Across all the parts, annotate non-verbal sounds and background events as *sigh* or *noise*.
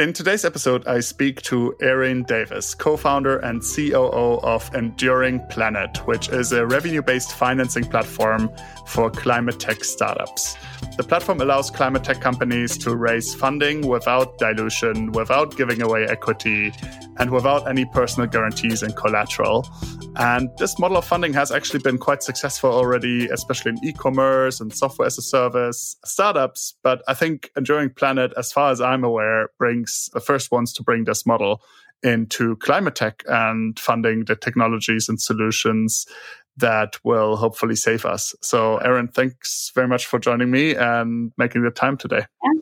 In today's episode, I speak to Erin Davis, co founder and COO of Enduring Planet, which is a revenue based financing platform for climate tech startups. The platform allows climate tech companies to raise funding without dilution, without giving away equity, and without any personal guarantees and collateral. And this model of funding has actually been quite successful already, especially in e commerce and software as a service startups. But I think Enduring Planet, as far as I'm aware, brings the first ones to bring this model into climate tech and funding the technologies and solutions that will hopefully save us. So, Erin, thanks very much for joining me and making the time today. Yeah.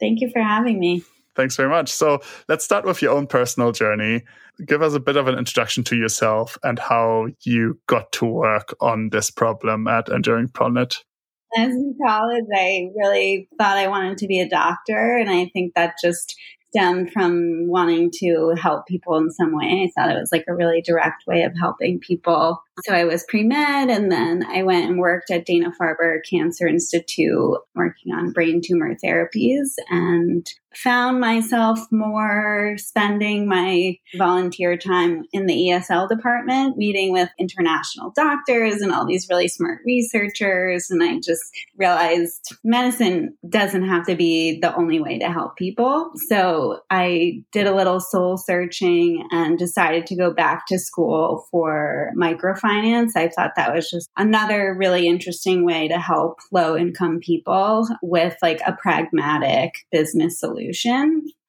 Thank you for having me. Thanks very much. So, let's start with your own personal journey. Give us a bit of an introduction to yourself and how you got to work on this problem at Enduring Planet. As in college, I really thought I wanted to be a doctor, and I think that just stemmed from wanting to help people in some way. I thought it was like a really direct way of helping people. So I was pre med, and then I went and worked at Dana Farber Cancer Institute working on brain tumor therapies and found myself more spending my volunteer time in the ESL department, meeting with international doctors and all these really smart researchers. And I just realized medicine doesn't have to be the only way to help people. So I did a little soul searching and decided to go back to school for microfinance. I thought that was just another really interesting way to help low income people with like a pragmatic business solution.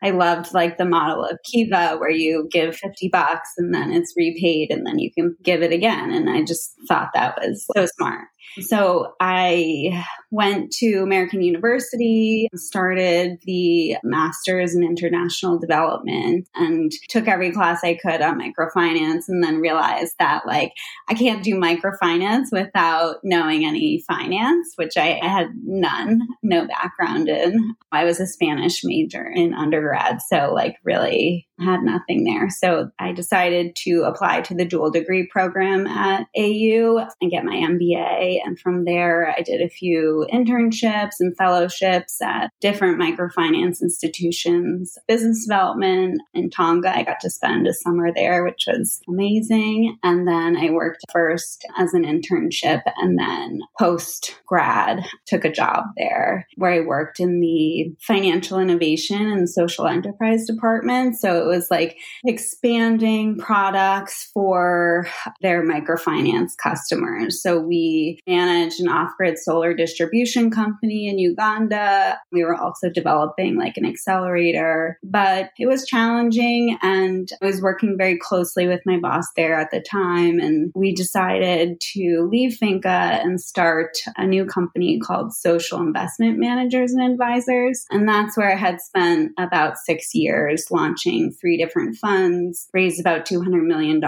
I loved like the model of Kiva where you give 50 bucks and then it's repaid and then you can give it again. And I just thought that was so smart. So I went to American University, started the master's in international development and took every class I could on microfinance and then realized that like I can't do microfinance without knowing any finance, which I, had none, no background in. I was a Spanish major in undergrad. So like really had nothing there. So I decided to apply to the dual degree program at AU and get my MBA. And from there, I did a few internships and fellowships at different microfinance institutions, business development in Tonga. I got to spend a summer there, which was amazing. And then I worked first as an internship and then post grad took a job there where I worked in the financial innovation and social enterprise department. So it was like expanding products for their microfinance customers. So we managed an off grid solar distribution company in Uganda. We were also developing like an accelerator, but it was challenging. And I was working very closely with my boss there at the time. And we decided to leave Finca and start a new company called Social Investment Managers and Advisors. And that's where I had spent about six years launching three different funds, raised about $200 million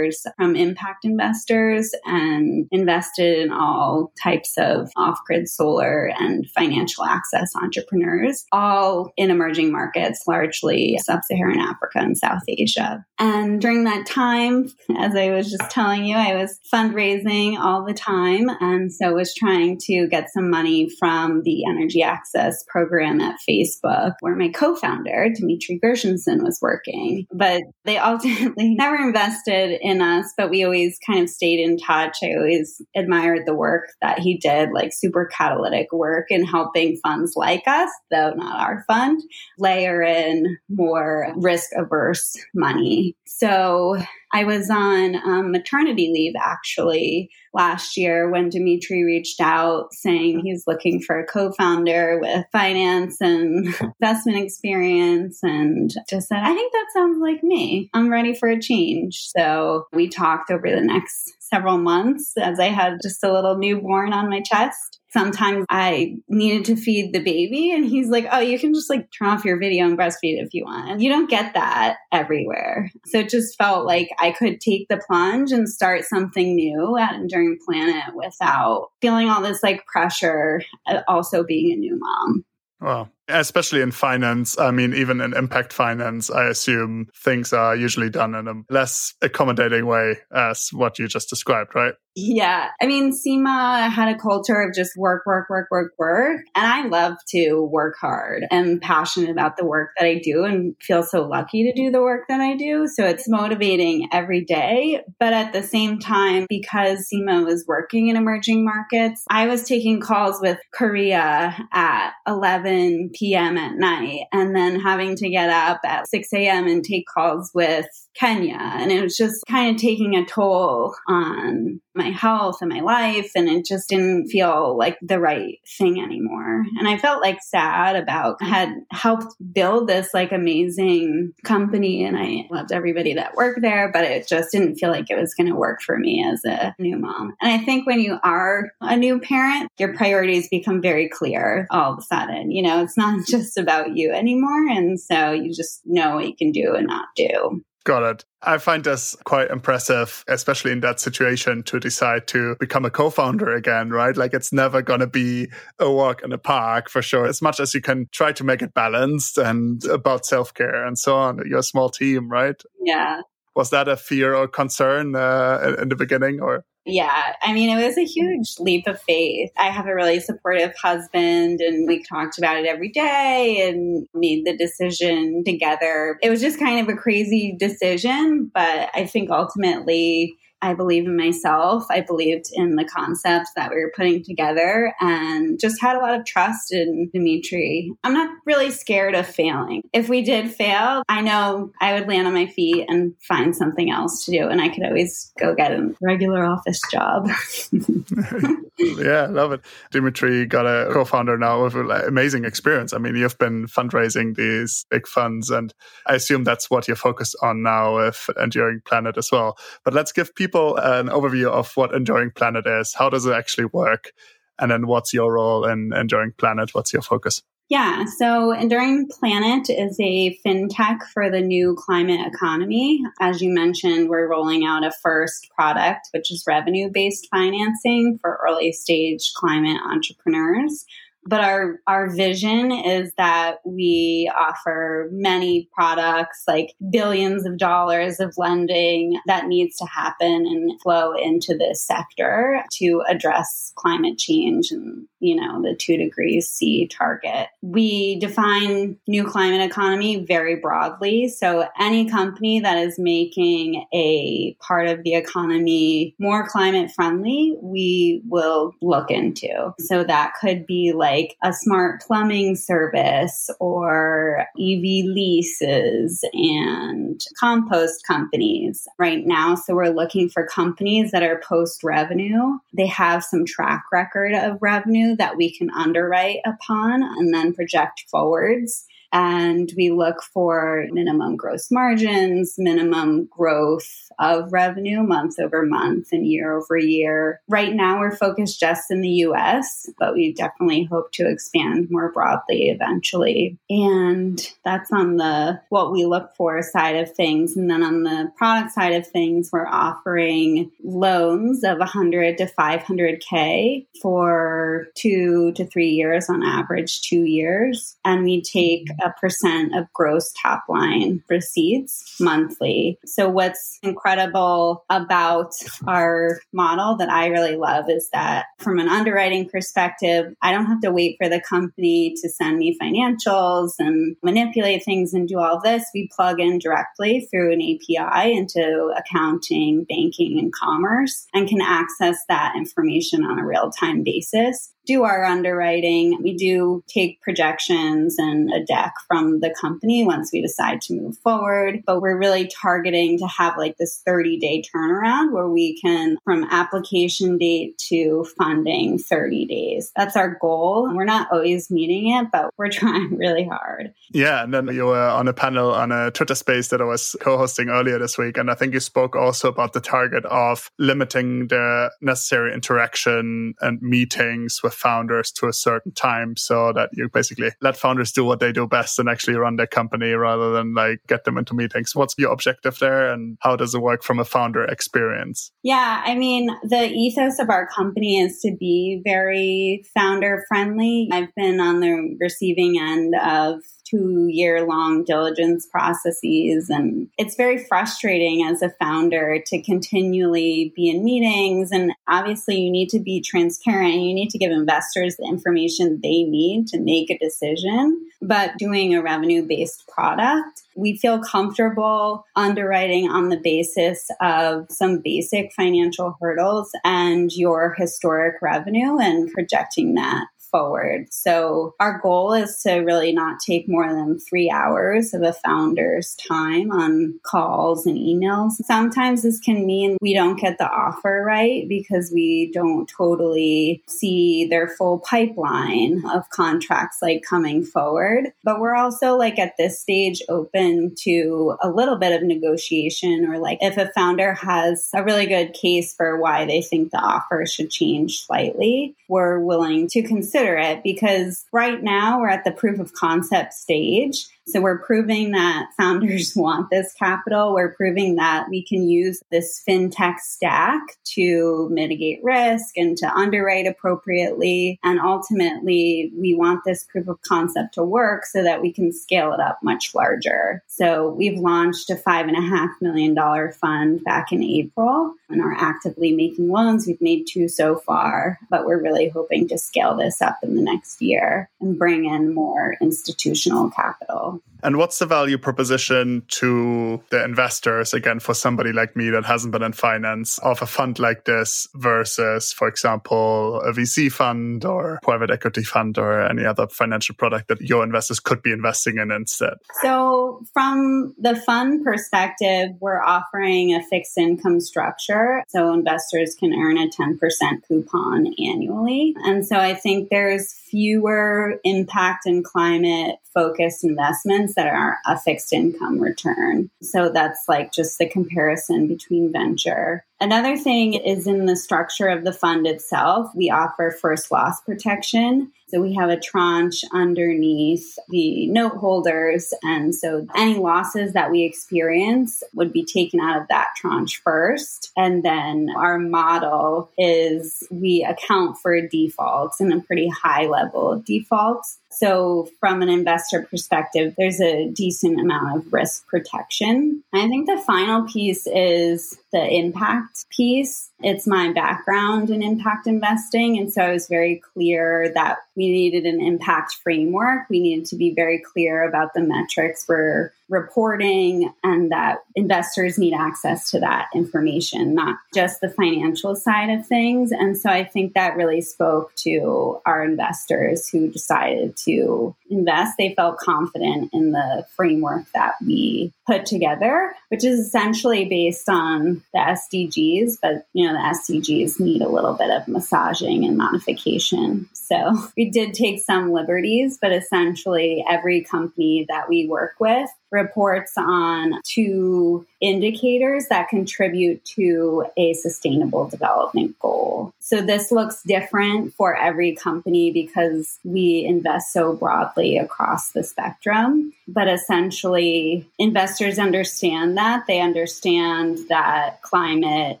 from impact investors, and invested in all types of off grid solar and financial access entrepreneurs, all in emerging markets, largely sub Saharan Africa and South Asia. And during that time, as I was just telling you, I was fundraising all the time. And so was trying to get some money from the Energy Access program at Facebook, where my co founder, Dmitri Gershenson, was working. But they ultimately *laughs* never invested in us, but we always kind of stayed in touch. I always admired the work that he did, like super catalytic work in helping funds like us, though not our fund, layer in more risk averse money. So I was on um, maternity leave actually last year when Dimitri reached out saying he's looking for a co founder with finance and *laughs* investment experience and just said, I think that sounds like me. I'm ready for a change. So we talked over the next several months as I had just a little newborn on my chest sometimes I needed to feed the baby and he's like, oh, you can just like turn off your video and breastfeed if you want. You don't get that everywhere. So it just felt like I could take the plunge and start something new at Enduring Planet without feeling all this like pressure, uh, also being a new mom. Well, especially in finance. I mean, even in impact finance, I assume things are usually done in a less accommodating way as what you just described, right? Yeah. I mean, SIMA had a culture of just work, work, work, work, work. And I love to work hard and passionate about the work that I do and feel so lucky to do the work that I do. So it's motivating every day. But at the same time, because SIMA was working in emerging markets, I was taking calls with Korea at 11 p.m. at night and then having to get up at 6 a.m. and take calls with Kenya. And it was just kind of taking a toll on my health and my life. And it just didn't feel like the right thing anymore. And I felt like sad about, had helped build this like amazing company and I loved everybody that worked there, but it just didn't feel like it was going to work for me as a new mom. And I think when you are a new parent, your priorities become very clear all of a sudden. You know, it's not *laughs* just about you anymore. And so you just know what you can do and not do. Got it. I find this quite impressive, especially in that situation to decide to become a co-founder again, right? Like it's never going to be a walk in the park for sure. As much as you can try to make it balanced and about self-care and so on. You're a small team, right? Yeah. Was that a fear or concern uh, in the beginning or? Yeah, I mean, it was a mm. huge leap of faith. I have a really supportive husband, and we talked about it every day and made the decision together. It was just kind of a crazy decision, but I think ultimately I believe in myself. I believed in the concepts that we were putting together and just had a lot of trust in Dimitri. I'm not really scared of failing. If we did fail, I know I would land on my feet and find something else to do. And I could always go get a regular office job. *laughs* yeah, love it. Dimitri got a co founder now with an amazing experience. I mean, you've been fundraising these big funds, and I assume that's what you're focused on now with Enduring Planet as well. But let's give people people an overview of what Enduring Planet is? How does it actually work? And then what's your role in Enduring Planet? What's your focus? Yeah, so Enduring Planet is a fintech for the new climate economy. As you mentioned, we're rolling out a first product, which is revenue based financing for early stage climate entrepreneurs but our our vision is that we offer many products like billions of dollars of lending that needs to happen and flow into this sector to address climate change and you know the 2 degrees c target. We define new climate economy very broadly. So any company that is making a part of the economy more climate friendly we will look into. So that could be like like a smart plumbing service or EV leases and compost companies right now. So we're looking for companies that are post revenue. They have some track record of revenue that we can underwrite upon and then project forwards and we look for minimum gross margins, minimum growth of revenue month over month and year over year. Right now, we're focused just in the US, but we definitely hope to expand more broadly eventually. And that's on the what we look for side of things. And then on the product side of things, we're offering loans of 100 to 500K for two to three years on average, two years. And we take percent of gross top line receipts monthly. So, what's incredible about our model that I really love is that from an underwriting perspective, I don't have to wait for the company to send me financials and manipulate things and do all this. We plug in directly through an API into accounting, banking, and commerce and can access that information on a real time basis do our underwriting. We do take projections and a deck from the company once we decide to move forward, but we're really targeting to have like this 30 day turnaround where we can, from application date to funding, 30 days. That's our goal. We're not always meeting it, but we're *laughs* trying really hard. Yeah. And then you were on a panel on a Twitter space that I was co hosting earlier this week. And I think you spoke also about the target of limiting the necessary interaction and meetings with founders to a certain time so that you basically let founders do what they do best and actually run their company rather than like get them into meetings. What's your objective there and how does it work from a founder experience? Yeah, I mean, the ethos of our company is to be very founder friendly. I've been on the receiving end of two year long diligence processes. And it's very frustrating as a founder to continually be in meetings. And obviously, you need to be transparent. You need to give investors the information they need to make a decision. But doing a revenue based product, we feel comfortable underwriting on the basis of some basic financial hurdles and your historic revenue and projecting that forward. So our goal is to really not take more than three hours of a founder's time on calls and emails. Sometimes this can mean we don't get the offer right because we don't totally see their full pipeline of contracts like coming forward. But we're also like at this stage open to a little bit of negotiation or like if a founder has a really good case for why they think the offer should change slightly, we're willing to consider consider it because right now we're at the proof of concept stage. So we're proving that founders *laughs* want this capital. We're proving that we can use this fintech stack to mitigate risk and to underwrite appropriately. And ultimately, we want this proof of concept to work so that we can scale it up much larger. So we've launched a five and a half million dollar fund back in April and are actively making loans. We've made two so far, but we're really hoping to scale this up in the next year and bring in more institutional capital people and what's the value proposition to the investors, again, for somebody like me that hasn't been in finance, of a fund like this versus, for example, a VC fund or private equity fund or any other financial product that your investors could be investing in instead? So, from the fund perspective, we're offering a fixed income structure. So, investors can earn a 10% coupon annually. And so, I think there's fewer impact and climate focused investments that are a fixed income return. So that's like just the comparison between venture. Another thing is in the structure of the fund itself, we offer first loss protection. So we have a tranche underneath the note holders. And so any losses that we experience would be taken out of that tranche first. And then our model is we account for defaults and a pretty high level of defaults. So, from an investor perspective, there's a decent amount of risk protection. I think the final piece is the impact piece. It's my background in impact investing. And so I was very clear that we needed an impact framework. We needed to be very clear about the metrics we're reporting and that investors need access to that information, not just the financial side of things. And so I think that really spoke to our investors who decided to invest. They felt confident in the framework that we put together, which is essentially based on the SDGs, but you know, the SDGs need a little bit of massaging and modification. So we did take some liberties, but essentially every company that we work with reports on two indicators that contribute to a sustainable development goal. So this looks different for every company because we invest so broadly across the spectrum. But essentially, investors understand that. They understand that climate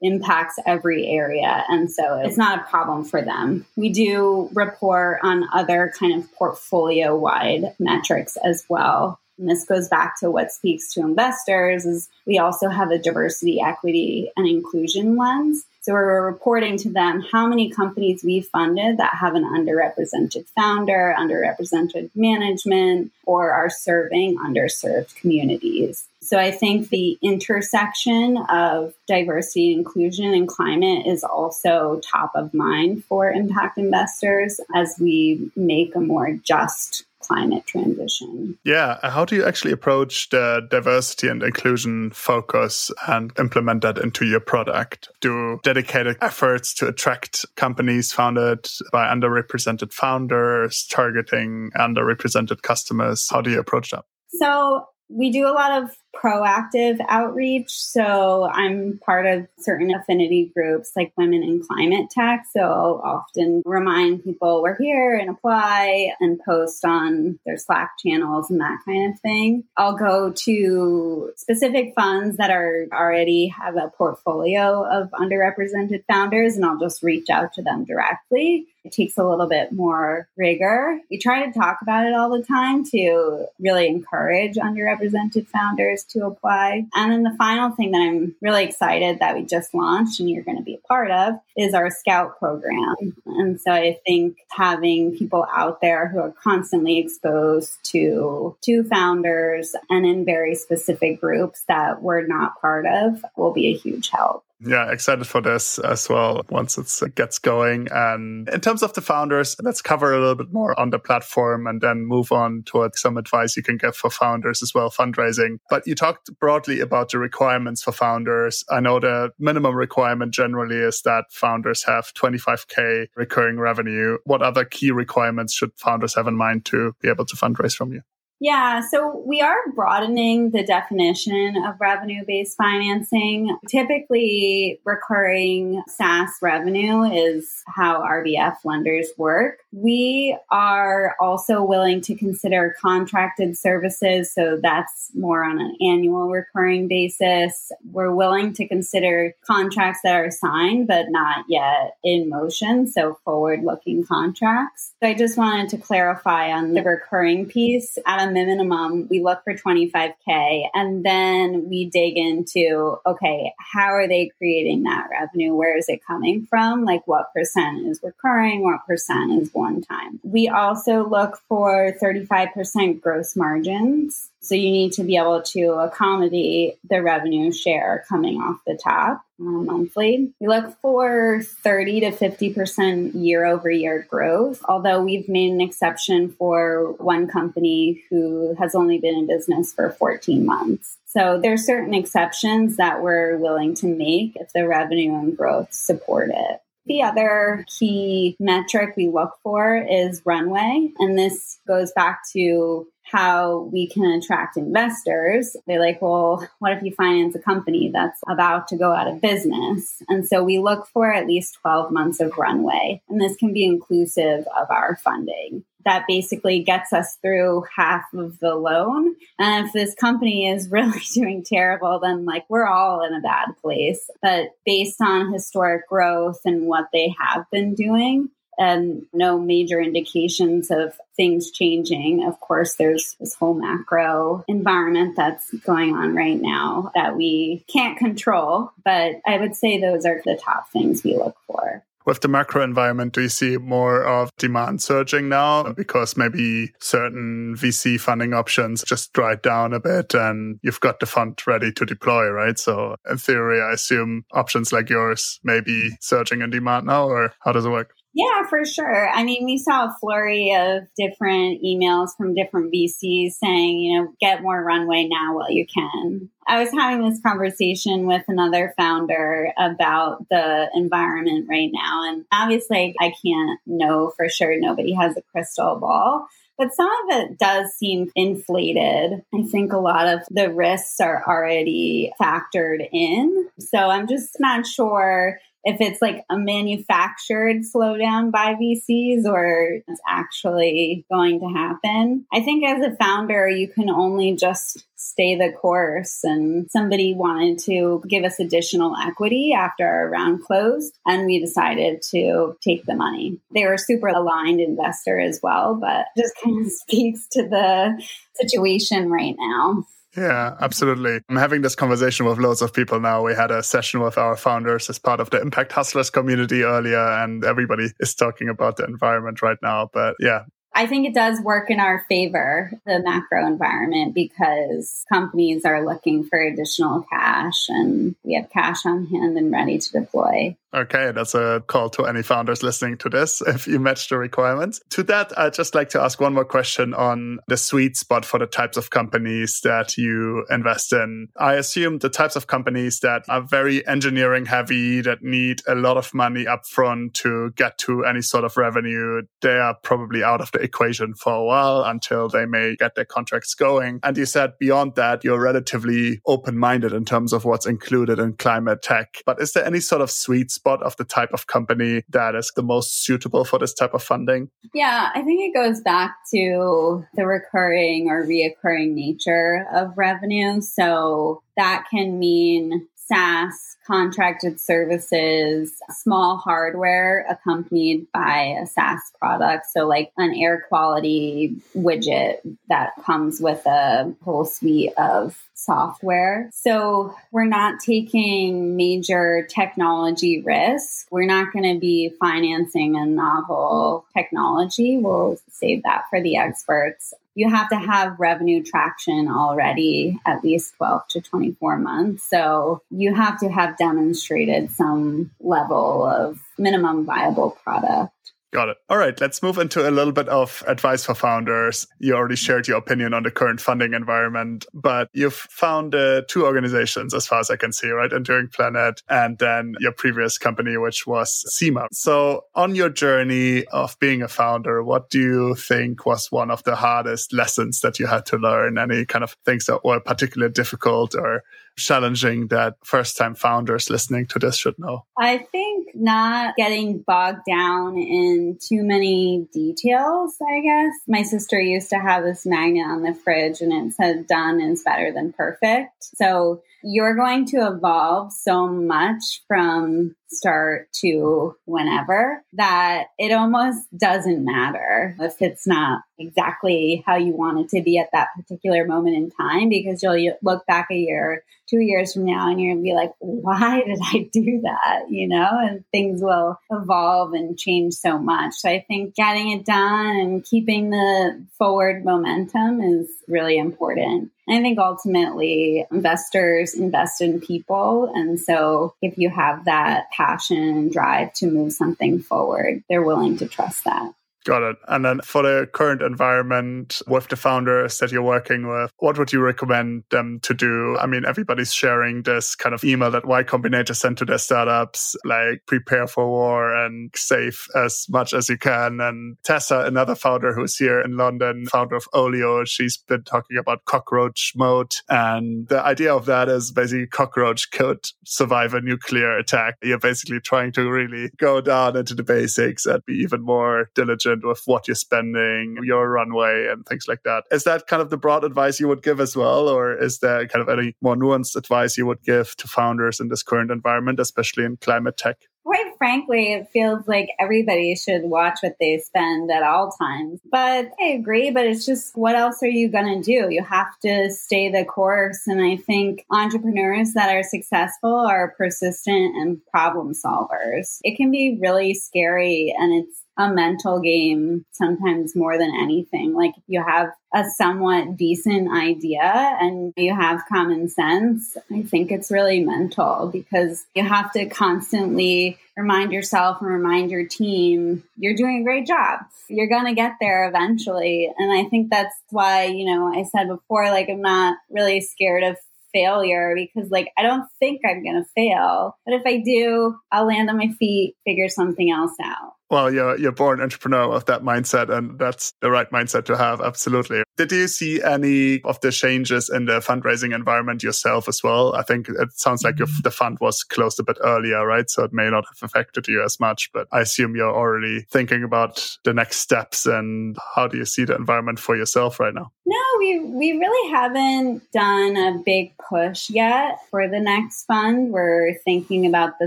impacts every area. And so it's not a problem for them. We do report on other kind of portfolio wide metrics as well. And this goes back to what speaks to investors is we also have a diversity, equity, and inclusion lens. So we're reporting to them how many companies we funded that have an underrepresented founder, underrepresented management, or are serving underserved communities. So I think the intersection of diversity, inclusion, and climate is also top of mind for impact investors as we make a more just climate transition. Yeah. How do you actually approach the diversity and inclusion focus and implement that into your product? Do dedicated efforts to attract companies founded by underrepresented founders, targeting underrepresented customers? How do you approach that? So we do a lot of proactive outreach. So I'm part of certain affinity groups like Women in Climate Tech. So I'll often remind people we're here and apply and post on their Slack channels and that kind of thing. I'll go to specific funds that are already have a portfolio of underrepresented founders and I'll just reach out to them directly it takes a little bit more rigor. We try to talk about it all the time to really encourage underrepresented founders to apply. And then the final thing that I'm really excited that we just launched and you're going to be a part of is our scout program. And so I think having people out there who are constantly exposed to to founders and in very specific groups that we're not part of will be a huge help. Yeah, excited for this as well once it uh, gets going. And in terms of the founders, let's cover a little bit more on the platform and then move on towards some advice you can get for founders as well, fundraising. But you talked broadly about the requirements for founders. I know the minimum requirement generally is that founders have 25K recurring revenue. What other key requirements should founders have in mind to be able to fundraise from you? Yeah, so we are broadening the definition of revenue based financing. Typically, recurring SaaS revenue is how RBF lenders work. We are also willing to consider contracted services, so that's more on an annual recurring basis. We're willing to consider contracts that are signed but not yet in motion, so forward looking contracts. I just wanted to clarify on the recurring piece. At a minimum, we look for 25K and then we dig into okay, how are they creating that revenue? Where is it coming from? Like what percent is recurring? What percent is one time? We also look for 35% gross margins. So you need to be able to accommodate the revenue share coming off the top uh, monthly. We look for 30 to 50% year over year growth, although we've made an exception for one company who has only been in business for 14 months. So there are certain exceptions that we're willing to make if the revenue and growth support it. The other key metric we look for is runway. And this goes back to how we can attract investors. They're like, well, what if you finance a company that's about to go out of business? And so we look for at least 12 months of runway. And this can be inclusive of our funding that basically gets us through half of the loan. And if this company is *laughs* really doing terrible, then like we're all in a bad place. But based on historic growth and what they have been doing, and no major indications of things changing. Of course, there's this whole macro environment that's going on right now that we can't control, but I would say those are the top things we look for with the macro environment, do you see more of demand surging now because maybe certain VC funding options just dried down a bit and you've got the fund ready to deploy, right? So in theory, I assume options like yours may be surging in demand now, or how does it work? Yeah, for sure. I mean, we saw a flurry of different emails from different VCs saying, you know, get more runway now while you can. I was having this conversation with another founder about the environment right now. And obviously, I can't know for sure. Nobody has a crystal ball. But some of it does seem inflated. I think a lot of the risks are already factored in. So I'm just not sure if it's like a manufactured slowdown by VCs or it's actually going to happen. I think as a founder, you can only just stay the course. And somebody wanted to give us additional equity after our round closed, and we decided to take the money. They were a super aligned investor as well, but just kind of *laughs* speaks to the situation right now. Yeah, absolutely. I'm having this conversation with loads of people now. We had a session with our founders as part of the Impact Hustlers community earlier, and everybody is talking about the environment right now. But yeah, I think it does work in our favor, the macro environment, because companies are looking for additional cash and we have cash on hand and ready to deploy. Okay, that's a call to any founders listening to this *laughs* if you match the requirements. To that, I'd just like to ask one more question on the sweet spot for the types of companies that you invest in. I assume the types of companies that are very engineering heavy, that need a lot of money upfront to get to any sort of revenue, they are probably out of the equation for a while until they may get their contracts going. And you said beyond that, you're relatively open minded in terms of what's included in climate tech. But is there any sort of sweet spot? Spot of the type of company that is the most suitable for this type of funding? Yeah, I think it goes back to the recurring or reoccurring nature of revenue. So that can mean SaaS contracted services, small hardware accompanied by a SaaS product. So, like an air quality widget that comes with a whole suite of software. So, we're not taking major technology risks. We're not going to be financing a novel technology. We'll save that for the experts you have to have revenue traction already at least 12 to 24 months. So you have to have demonstrated some level of minimum viable product. Got it. All right, let's move into a little bit of advice for founders. You already shared your opinion on the current funding environment, but you've founded two organizations, as far as I can see, right? Enduring Planet and then your previous company, which was SIMA. So, on your journey of being a founder, what do you think was one of the hardest lessons that you had to learn? Any kind of things that were particularly difficult or challenging that first time founders listening to this should know? I think not getting bogged down in too many details, I guess. My sister used to have this magnet on the fridge and it said done is better than perfect. So you're going to evolve so much from start to whenever that it almost doesn't matter if it's not exactly how you want it to be at that particular moment in time because you'll look back a year, two years from now, and you'll be like, why did I do that? You know, and things will evolve and change so much. So I think getting it done and keeping the forward momentum is really important. I think ultimately investors invest in people. And so if you have that passion and drive to move something forward, they're willing to trust that. Got it. And then for the current environment with the founders that you're working with, what would you recommend them to do? I mean, everybody's sharing this kind of email that Y Combinator sent to their startups, like prepare for war and save as much as you can. And Tessa, another founder who's here in London, founder of Olio, she's been talking about cockroach mode. And the idea of that is basically cockroach could survive a nuclear attack. You're basically trying to really go down into the basics and be even more diligent with what you're spending, your runway, and things like that. Is that kind of the broad advice you would give as well? Or is there kind of any more nuanced advice you would give to founders in this current environment, especially in climate tech? Quite frankly, it feels like everybody should watch what they spend at all times. But I agree, but it's just what else are you going to do? You have to stay the course. And I think entrepreneurs that are successful are persistent and problem solvers. It can be really scary and it's a mental game sometimes more than anything. Like if you have a somewhat decent idea and you have common sense, I think it's really mental because you have to constantly remind yourself and remind your team you're doing a great job. You're going to get there eventually. And I think that's why, you know, I said before, like, I'm not really scared of failure because like I don't think I'm going to fail. But if I do, I'll land on my feet, figure something else out. Well, you're you're born entrepreneur with that mindset, and that's the right mindset to have. Absolutely. Did you see any of the changes in the fundraising environment yourself as well? I think it sounds like mm-hmm. the fund was closed a bit earlier, right? So it may not have affected you as much, but I assume you're already thinking about the next steps and how do you see the environment for yourself right now? No, we we really haven't done a big push yet for the next fund. We're thinking about the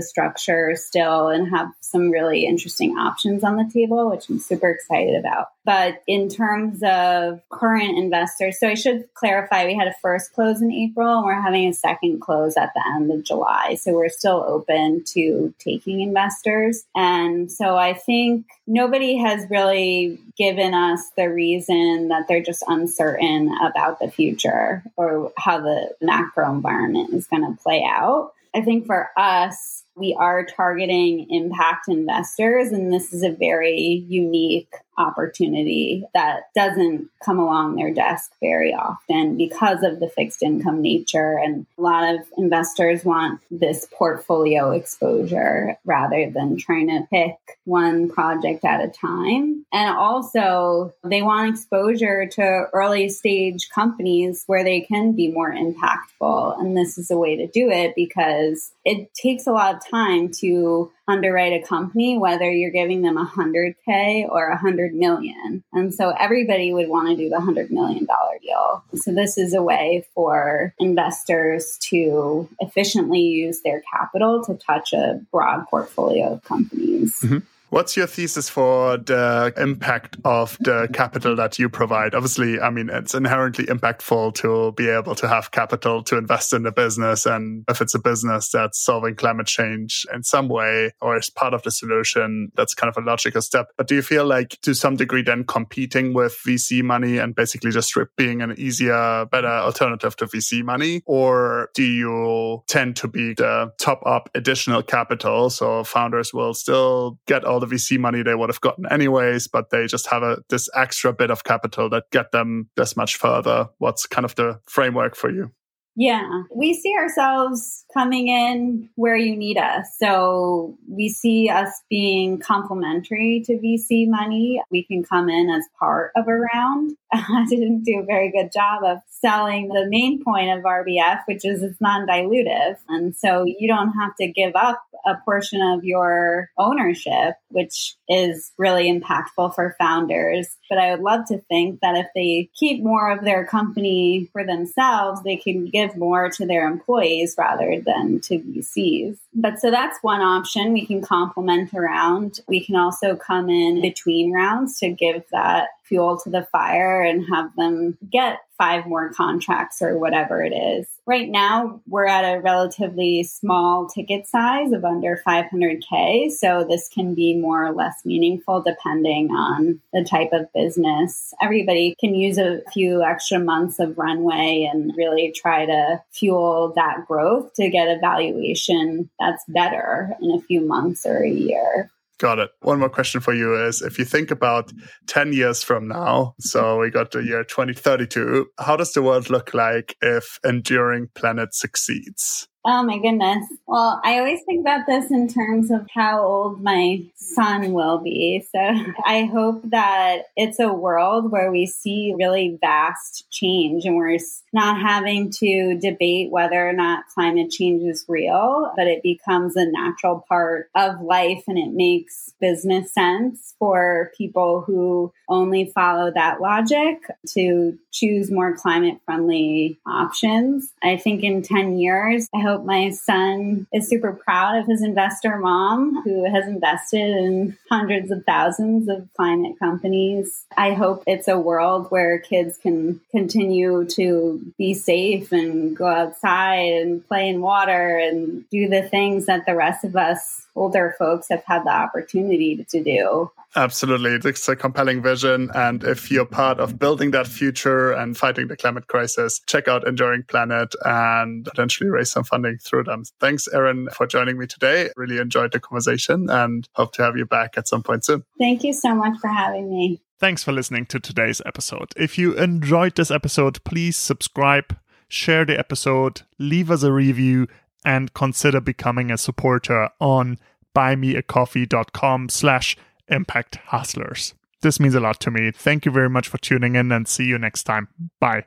structure still and have some really interesting options on the table, which I'm super excited about. But in terms of current investors, so I should clarify we had a first close in April and we're having a second close at the end of July. So we're still open to taking investors. And so I think nobody has really given us the reason that they're just uncertain about the future or how the macro environment is going to play out. I think for us, we are targeting impact investors, and this is a very unique opportunity that doesn't come along their desk very often because of the fixed income nature. And a lot of investors want this portfolio exposure rather than trying to pick one project at a time. And also, they want exposure to early stage companies where they can be more impactful. And this is a way to do it because it takes a lot of time to underwrite a company, whether you're giving them a hundred K or a hundred million. And so everybody would want to do the hundred million dollar deal. So this is a way for investors to efficiently use their capital to touch a broad portfolio of companies. Mm-hmm. What's your thesis for the impact of the capital that you provide? Obviously, I mean, it's inherently impactful to be able to have capital to invest in a business. And if it's a business that's solving climate change in some way or is part of the solution, that's kind of a logical step. But do you feel like to some degree then competing with VC money and basically just being an easier, better alternative to VC money? Or do you tend to be the top up additional capital? So founders will still get all the VC money they would have gotten anyways, but they just have a, this extra bit of capital that get them this much further. What's kind of the framework for you? Yeah, we see ourselves coming in where you need us. So we see us being complementary to VC money. We can come in as part of a round. *laughs* I didn't do a very good job of selling the main point of RBF, which is it's non dilutive. And so you don't have to give up a portion of your ownership, which is really impactful for founders. But I would love to think that if they keep more of their company for themselves, they can give more to their employees rather than to VCs. But so that's one option. We can complement around. We can also come in between rounds to give that fuel to the fire and have them get five more contracts or whatever it is. Right now, we're at a relatively small ticket size of under 500K. So this can be more or less meaningful depending on the type of business. Everybody can use a few extra months of runway and really try to fuel that growth to get a valuation that's better in a few months or a year. Got it. One more question for you is if you think about 10 years from now, so mm-hmm. we got the year 2032, how does the world look like if Enduring Planet succeeds? Oh my goodness. Well, I always think about this in terms of how old my son will be. So *laughs* I hope that it's a world where we see really vast change and we're not having to debate whether or not climate change is real, but it becomes a natural part of life and it makes business sense for people who only follow that logic to choose more climate friendly options. I think in 10 years, I hope my son is super proud of his investor mom who has invested in hundreds of thousands of climate companies. I hope it's a world where kids can continue to be safe and go outside and play in water and do the things that the rest of us older folks have had the opportunity to do. Absolutely. It's a compelling vision. And if you're part of building that future and fighting the climate crisis, check out Enduring Planet and potentially raise some funding through them. Thanks, Erin, for joining me today. Really enjoyed the conversation and hope to have you back at some point soon. Thank you so much for having me. Thanks for listening to today's episode. If you enjoyed this episode, please subscribe, share the episode, leave us a review, and consider becoming a supporter on buymeacoffee.com slash impact hustlers. This means a lot to me. Thank you very much for tuning in and see you next time. Bye.